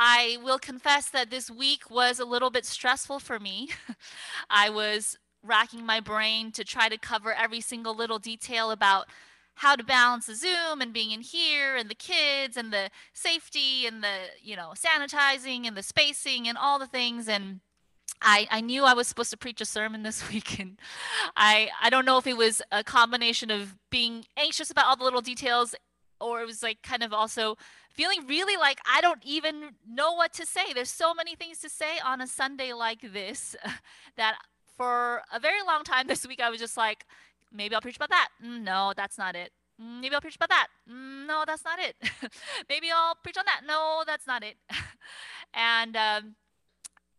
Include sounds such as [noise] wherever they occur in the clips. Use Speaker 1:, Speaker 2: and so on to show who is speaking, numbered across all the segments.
Speaker 1: I will confess that this week was a little bit stressful for me. [laughs] I was racking my brain to try to cover every single little detail about how to balance the Zoom and being in here and the kids and the safety and the, you know, sanitizing and the spacing and all the things. And I, I knew I was supposed to preach a sermon [laughs] this week and I, I don't know if it was a combination of being anxious about all the little details or it was like kind of also feeling really like I don't even know what to say. There's so many things to say on a Sunday like this [laughs] that for a very long time this week I was just like, maybe I'll preach about that. Mm, no, that's not it. Mm, maybe I'll preach about that. Mm, no, that's not it. [laughs] maybe I'll preach on that. No, that's not it. [laughs] and um,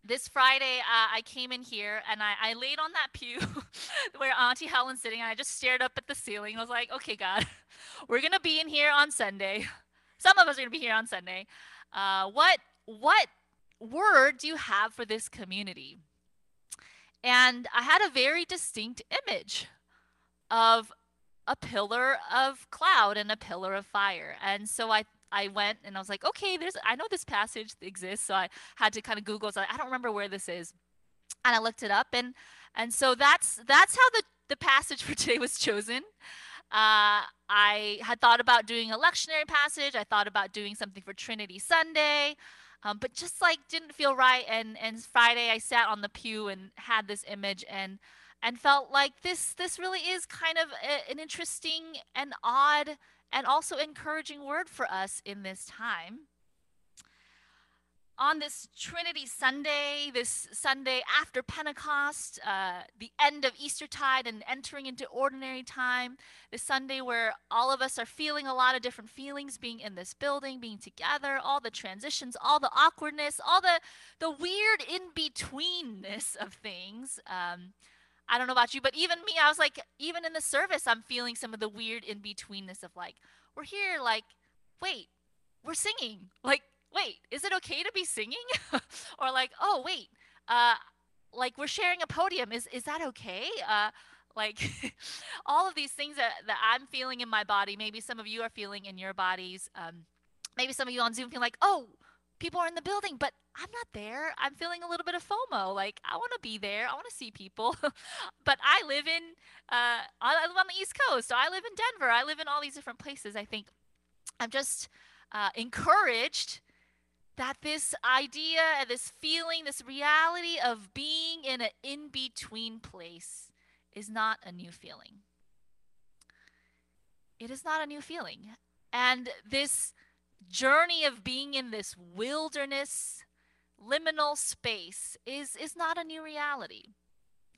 Speaker 1: this Friday, uh, I came in here and I, I laid on that pew [laughs] where Auntie Helen's sitting, and I just stared up at the ceiling. I was like, okay, God, [laughs] we're gonna be in here on Sunday. Some of us are gonna be here on Sunday. Uh, what what word do you have for this community? And I had a very distinct image of a pillar of cloud and a pillar of fire. And so I I went and I was like, okay, there's I know this passage exists, so I had to kind of Google. So I don't remember where this is, and I looked it up, and and so that's that's how the the passage [laughs] for today was chosen. Uh, I had thought about doing a lectionary passage. I thought about doing something for Trinity Sunday, um, but just like didn't feel right. And and Friday I sat on the pew and had this image and and felt like this this really is kind of a, an interesting and odd and also encouraging word for us in this time. On this Trinity Sunday, this Sunday after Pentecost, uh, the end of Eastertide and entering into ordinary time, this Sunday where all of us are feeling a lot of different feelings, being in this building, being together, all the transitions, all the awkwardness, all the the weird in betweenness of things. Um, I don't know about you, but even me, I was like, even in the service, I'm feeling some of the weird in betweenness of like, we're here, like, wait, we're singing. Like, wait, is it okay to be singing? [laughs] or like, oh, wait, uh, like we're sharing a podium. Is is that okay? Uh, like [laughs] all of these things that, that I'm feeling in my body, maybe some of you are feeling in your bodies. Um, maybe some of you on Zoom feel like, oh, people are in the building, but I'm not there. I'm feeling a little bit of FOMO. Like I want to be there. I want to see people, [laughs] but I live in uh, I live on the East Coast. So I live in Denver. I live in all these different places. I think I'm just uh, encouraged that this idea, this feeling, this reality of being in an in between place is not a new feeling. It is not a new feeling. And this journey of being in this wilderness, liminal space is, is not a new reality.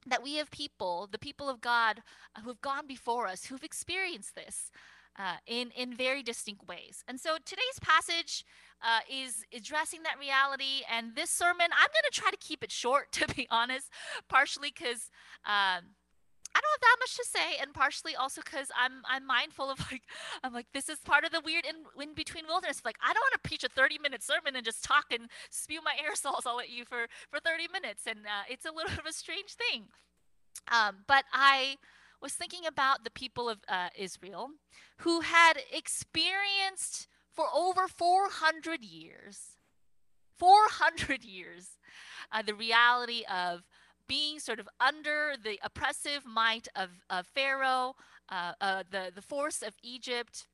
Speaker 1: That we have people, the people of God, who have gone before us, who've experienced this uh, in, in very distinct ways. And so today's passage uh, is addressing that reality. And this sermon, I'm going to try to keep it short, [laughs] to be honest, partially because. Um, I don't have that much to say, and partially also because I'm I'm mindful of [laughs] like I'm like this is part of the weird in, in between wilderness. Like I don't want to preach a 30 minute sermon and just talk and spew my [laughs] aerosols all at you for for 30 minutes, and uh, it's a little bit [laughs] of a strange thing. Um, but I was thinking about the people of uh, Israel who had experienced for over 400 years, 400 years, uh, the reality of being sort of under the oppressive might of, of Pharaoh, uh, uh, the, the force of Egypt.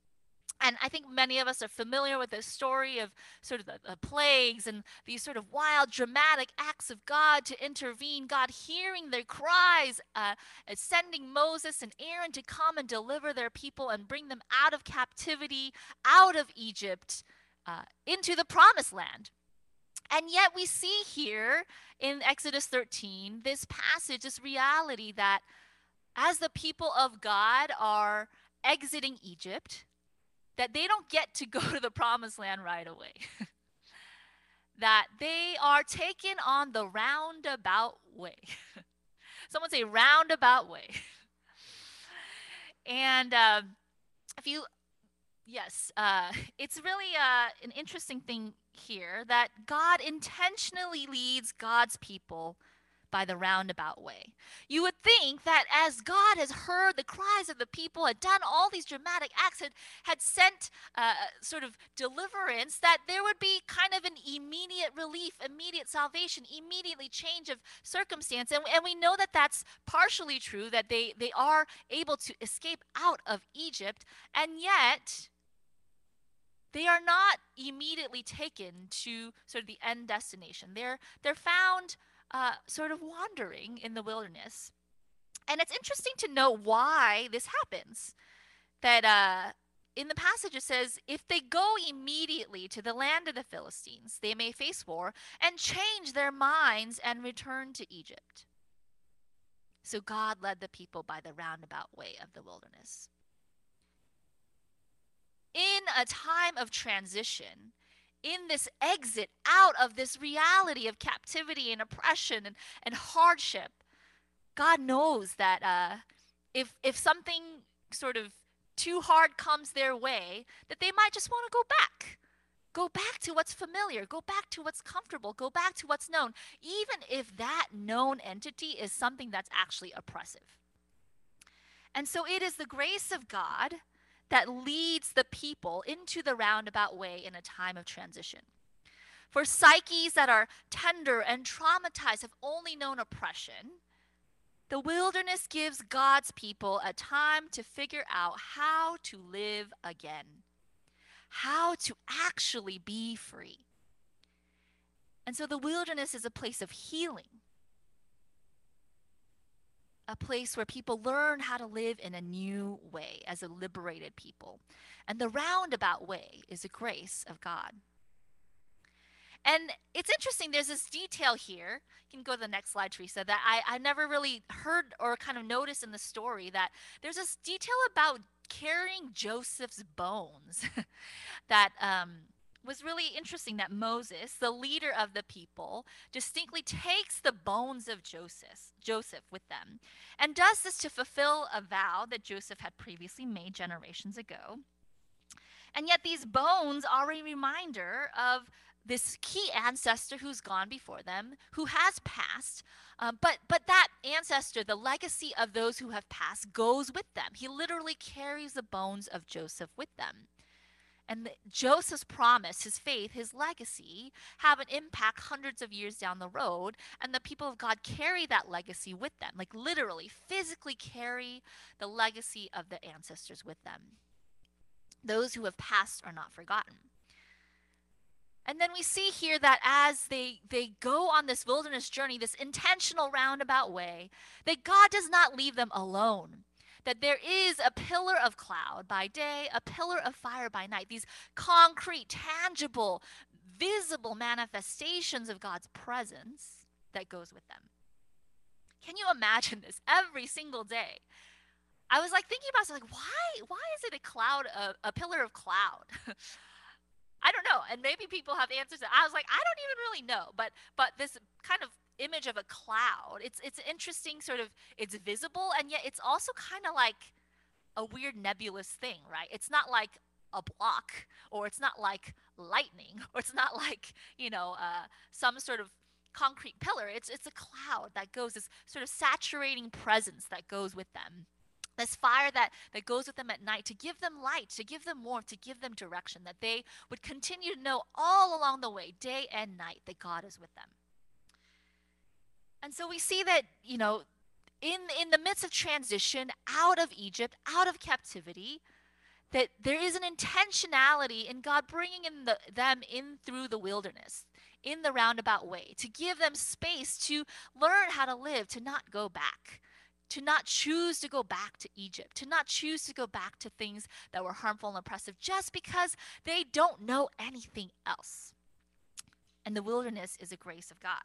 Speaker 1: And I think many of us are familiar with the story of sort of the, the, plagues and these sort of wild, dramatic acts of God to intervene, God hearing their cries, uh, sending Moses and Aaron to come and deliver their people and bring them out of captivity, out of Egypt, uh, into the promised land. And yet we see here in Exodus 13 this passage, this reality that as the people of God are exiting Egypt, that they don't get to [laughs] go to the promised land right away. [laughs] that they are taken on the roundabout way. [laughs] Someone say roundabout way. and uh, if you, yes, uh, it's really uh, an interesting thing here that God intentionally leads God's people by the roundabout way. You would think that as God has heard the cries of the people, had done all these dramatic acts, had, had sent uh, sort of deliverance, that there would be kind of an immediate relief, immediate salvation, immediately change of circumstance. And, and we know that that's partially true, that they, they are able to escape out of Egypt, and yet they are not immediately taken to sort of the end destination. They're, they're found uh, sort of wandering in the wilderness. And it's interesting to know why this happens. That uh, in the passage it says, if they go immediately to the land of the Philistines, they may face war and change their minds and return to Egypt. So God led the people by the roundabout way of the wilderness. A time of transition, in this exit out of this reality of captivity and oppression and, and hardship, God knows that uh, if if something sort of too hard comes their way, that they might just want to go back. Go back to what's familiar. Go back to what's comfortable. Go back to what's known, even if that known entity is something that's actually oppressive. And so it is the grace of God that leads the people into the roundabout way in a time of transition. For psyches that are tender and traumatized have only known oppression, the wilderness gives God's people a time to figure out how to live again, how to actually be free. And so the wilderness is a place of healing a place where people learn how to live in a new way as a liberated people. And the roundabout way is a grace of God. And it's interesting, there's this detail here. You can go to the next slide, Teresa, that I, I never really heard or kind of noticed in the story that there's this detail about carrying Joseph's bones [laughs] that um, was really interesting that Moses, the leader of the people, distinctly takes the bones of Joseph, Joseph with them, and does this to fulfill a vow that Joseph had previously made generations ago. And yet these bones are a reminder of this key ancestor who's gone before them, who has passed, uh, but but that ancestor, the legacy of those who have passed, goes with them. He literally carries the bones of Joseph with them. And the, Joseph's promise, his faith, his legacy have an impact hundreds of years down the road. And the people of God carry that legacy with them, like literally, physically carry the legacy of the ancestors with them. Those who have passed are not forgotten. And then we see here that as they, they go on this wilderness journey, this intentional roundabout way, that God does not leave them alone that there is a pillar of cloud by day, a pillar of fire by night, these concrete, tangible, visible manifestations of God's presence that goes with them. Can you imagine [laughs] this every single day? I was like thinking about it, like why why is it a cloud a, a pillar of cloud? [laughs] I don't know. And maybe people have answers. I was like, I don't even really know. But but this kind of image of a cloud. It's it's interesting sort of it's visible and yet it's also kind of like a weird nebulous thing, right? It's not like a block or it's not like lightning [laughs] or it's not like, you know, uh, some sort of concrete pillar. It's it's a cloud that goes this sort of saturating presence that goes with them. This fire that, that goes with them at night to give them light, to give them warmth, to give them direction, that they would continue to know all along the way, day and night, that God is with them. And so we see that, you know, in, in the midst of transition out of Egypt, out of captivity, that there is an intentionality in God bringing in the, them in through the wilderness, in the roundabout way, to give them space to learn how to live, to not go back, to not choose to go back to Egypt, to not choose to go back to things that were harmful and oppressive just because they don't know anything else. And the wilderness is a grace of God.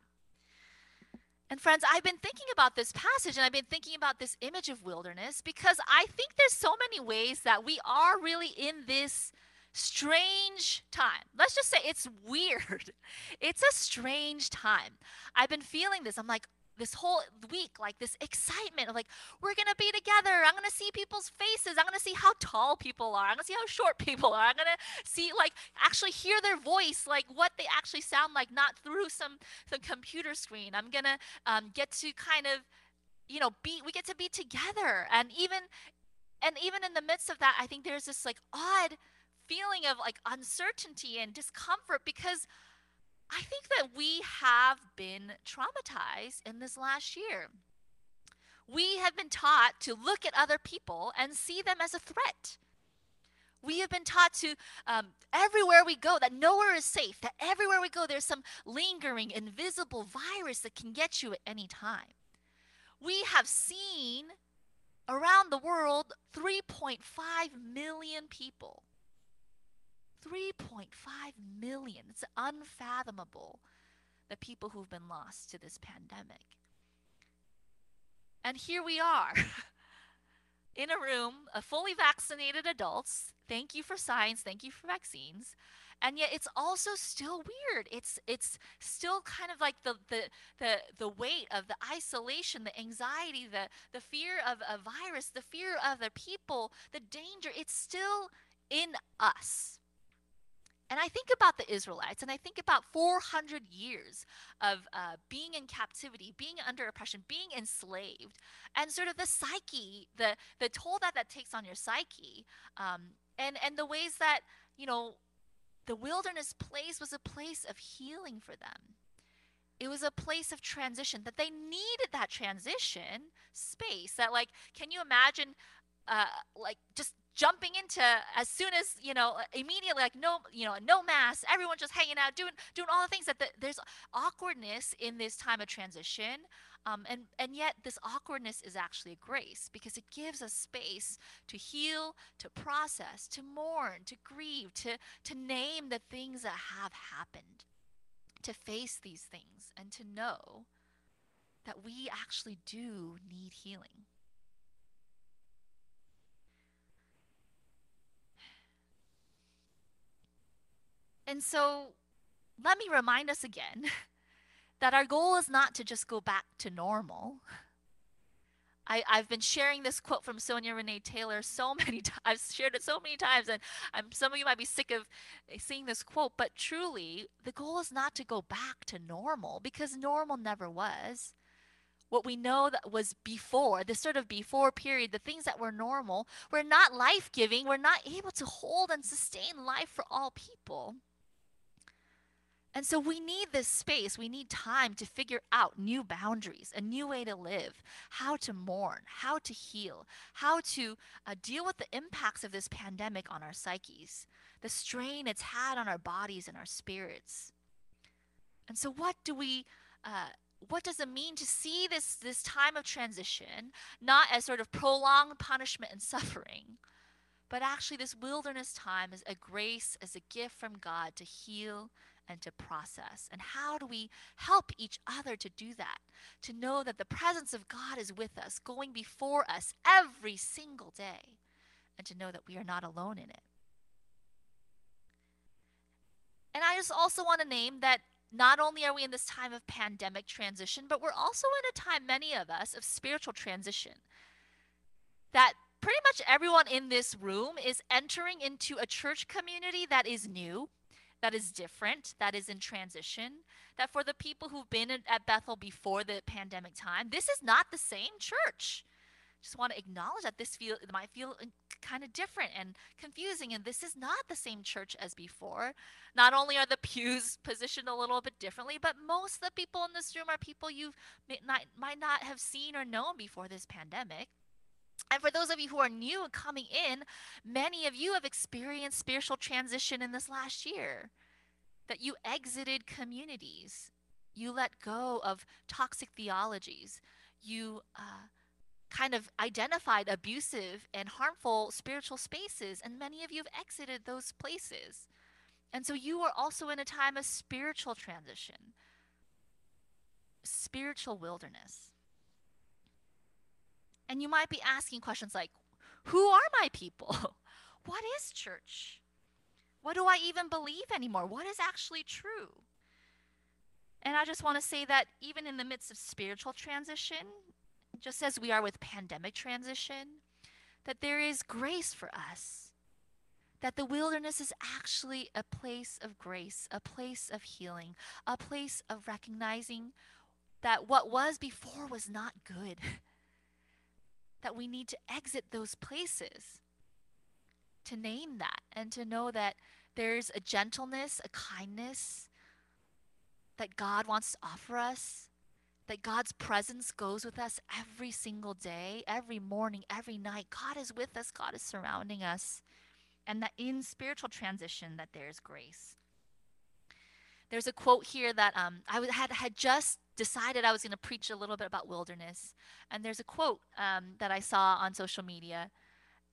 Speaker 1: And friends, I've been thinking about this passage and I've been thinking about this image of wilderness because I think there's so many ways that we are really in this strange time. Let's just say it's [laughs] weird. It's a strange time. I've been feeling this. I'm like, this whole week like this excitement of like we're gonna be together. I'm gonna see people's faces. I'm gonna see how tall people are. I'm gonna see how short [laughs] people are. I'm gonna see like actually hear their voice like what they actually sound like not through some some computer screen. I'm gonna um, get to kind of you know be we get to be together. And even and even in the midst of that i think there's this like odd feeling of like uncertainty and discomfort because I think that we have been traumatized in this last year. We have been taught to look at other people and see them as a threat. We have been taught to, um, everywhere we go, that nowhere is safe, that everywhere we go, there's some lingering, invisible virus that can get you at any time. We have seen around the world 3.5 million people 3.5 million. It's unfathomable the people who've been lost to this pandemic. And here we are [laughs] in a room of fully vaccinated adults. Thank you for science, thank you for vaccines. And yet it's also still weird. It's it's still kind of like the the the, the weight of the isolation, the anxiety, the the fear of a virus, the fear of the people, the danger. It's still in us. And I think about the Israelites and I think about 400 years of uh, being in captivity, being under oppression, being enslaved, and sort of the psyche, the, the toll that that takes on your psyche, um, and, and the ways that, you know, the wilderness place was a place of healing for them. It was a place of transition, that they needed that transition space. That, like, can you imagine, uh, like, just jumping into as soon as you know immediately like no you know no mass everyone just hanging out doing doing all the things that the, there's awkwardness in this time of transition um, and and yet this awkwardness is actually a grace because it gives us space to heal to process to mourn to grieve to to name the things that have happened to face these things and to know that we actually do need healing And so let me remind us again [laughs] that our goal is not to just go back to normal. I, I've been sharing this quote from Sonya Renee Taylor so [laughs] many times. I've shared it so many times, and I'm, some of you might be sick of seeing this quote, but truly, the goal is not to go back to normal because normal never was. What we know that was before, this sort of before period, the things that were normal, were not life giving, We're not able to hold and sustain life for all people. And so we need this space. We need time to figure out new boundaries, a new way to live, how to mourn, how to heal, how to uh, deal with the impacts of this pandemic on our psyches, the strain it's had on our bodies and our spirits. And so, what do we? Uh, what does it mean to see this this time of transition not as sort of prolonged punishment and suffering, but actually this wilderness time as a grace, as a gift from God to heal and to process. And how do we help each other to do that? To know that the presence of God is with us, going before us every single day, and to know that we are not alone in it. And I just also want to name that not only are we in this time of pandemic transition, but we're also in a time, many of us, of spiritual transition. That pretty much everyone in this room is entering into a church community that is new, that is different, that is in transition, that for the people who've been at Bethel before the pandemic time, this is not the same church. Just want to acknowledge that this feel might feel uh, kind of different and confusing, and this is not the same church as before. Not only are the [laughs] pews positioned a little bit differently, but most of the people in this room are people you might not have seen or known before this pandemic. And for those of you who are new and coming in, many of you have experienced spiritual transition in this last year. That you exited communities, you let go of toxic theologies, you uh, kind of identified abusive and harmful spiritual spaces, and many of you have exited those places. And so you are also in a time of spiritual transition, spiritual wilderness. And you might be asking questions like, Who are my people? [laughs] what is church? What do I even believe anymore? What is actually true? And I just want to say that even in the midst of spiritual transition, just as we are with pandemic transition, that there is grace for us. That the wilderness is actually a place of grace, a place of healing, a place of recognizing that what was before was not good. [laughs] that we need to exit those places, to name that, and to know that there's a gentleness, a kindness that God wants to offer us that God's presence goes with us every single day, every morning, every night. God is with us, God is surrounding us. And that in spiritual transition that there's grace. There's a quote here that um, I had, had just decided I was going to preach a little bit about wilderness. And there's a quote um, that I saw on social media.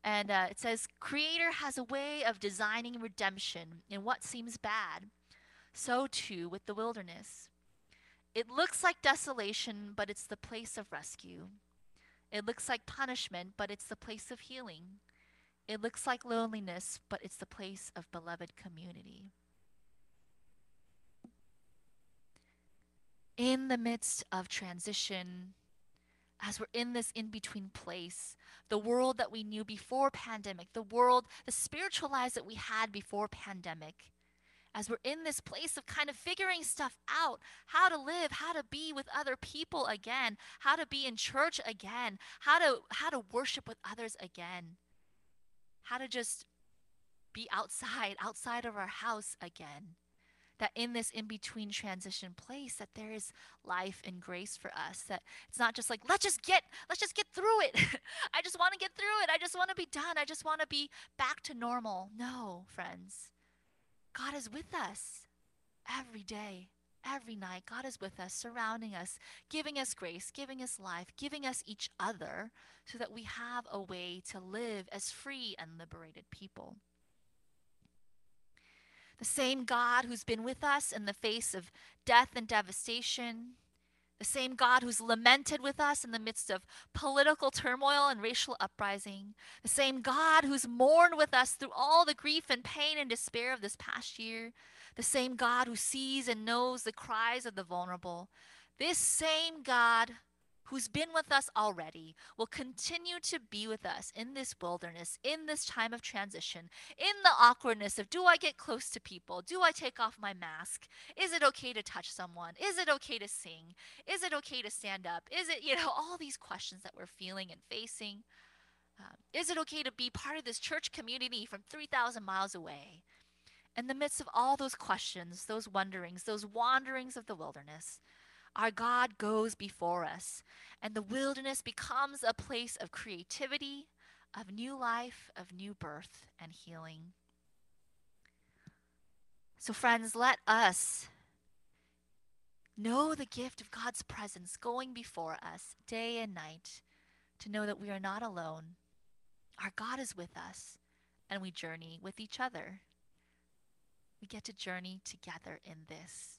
Speaker 1: And uh, it says, Creator has a way of designing redemption in what seems bad. So too with the wilderness. It looks like desolation, but it's the place of rescue. It looks like punishment, but it's the place of healing. It looks like loneliness, but it's the place of beloved community. In the midst of transition, as we're in this in between place, the world that we knew before pandemic, the world, the spiritual lives that we had before pandemic, as we're in this place of kind of figuring stuff out how to live how to be with other people again how to be in church again how to how to worship with others again how to just be outside outside of our house again that in this in between transition place that there is life and grace for us that it's not just like let's just get let's just get through it. [laughs] I just want to get through it. I just want to be done. I just want to be back to normal. No friends. God is with us every day, every night. God is with us, surrounding us, giving us grace, giving us life, giving us each other so that we have a way to live as free and liberated people. The same God who's been with us in the face of death and devastation, the same God who's lamented with us in the midst of political turmoil and racial uprising, the same God who's mourned with us through all the grief and pain and despair of this past year, the same God who sees and knows the cries of the vulnerable, this same God who's been with us already, will continue to be with us in this wilderness, in this time of transition, in the awkwardness of do I get close to people? Do I take off my mask? Is it okay to touch someone? Is it okay to sing? Is it okay to stand up? Is it, you know, all these questions that we're feeling and facing? Um, is it okay to be part of this church community from 3,000 miles away? In the midst of all those questions, those wonderings, those wanderings of the wilderness, our God goes before us, and the wilderness becomes a place of creativity, of new life, of new birth and healing. So, friends, let us know the gift of God's presence going before us day and night to know that we are not alone. Our God is with us, and we journey with each other. We get to journey together in this.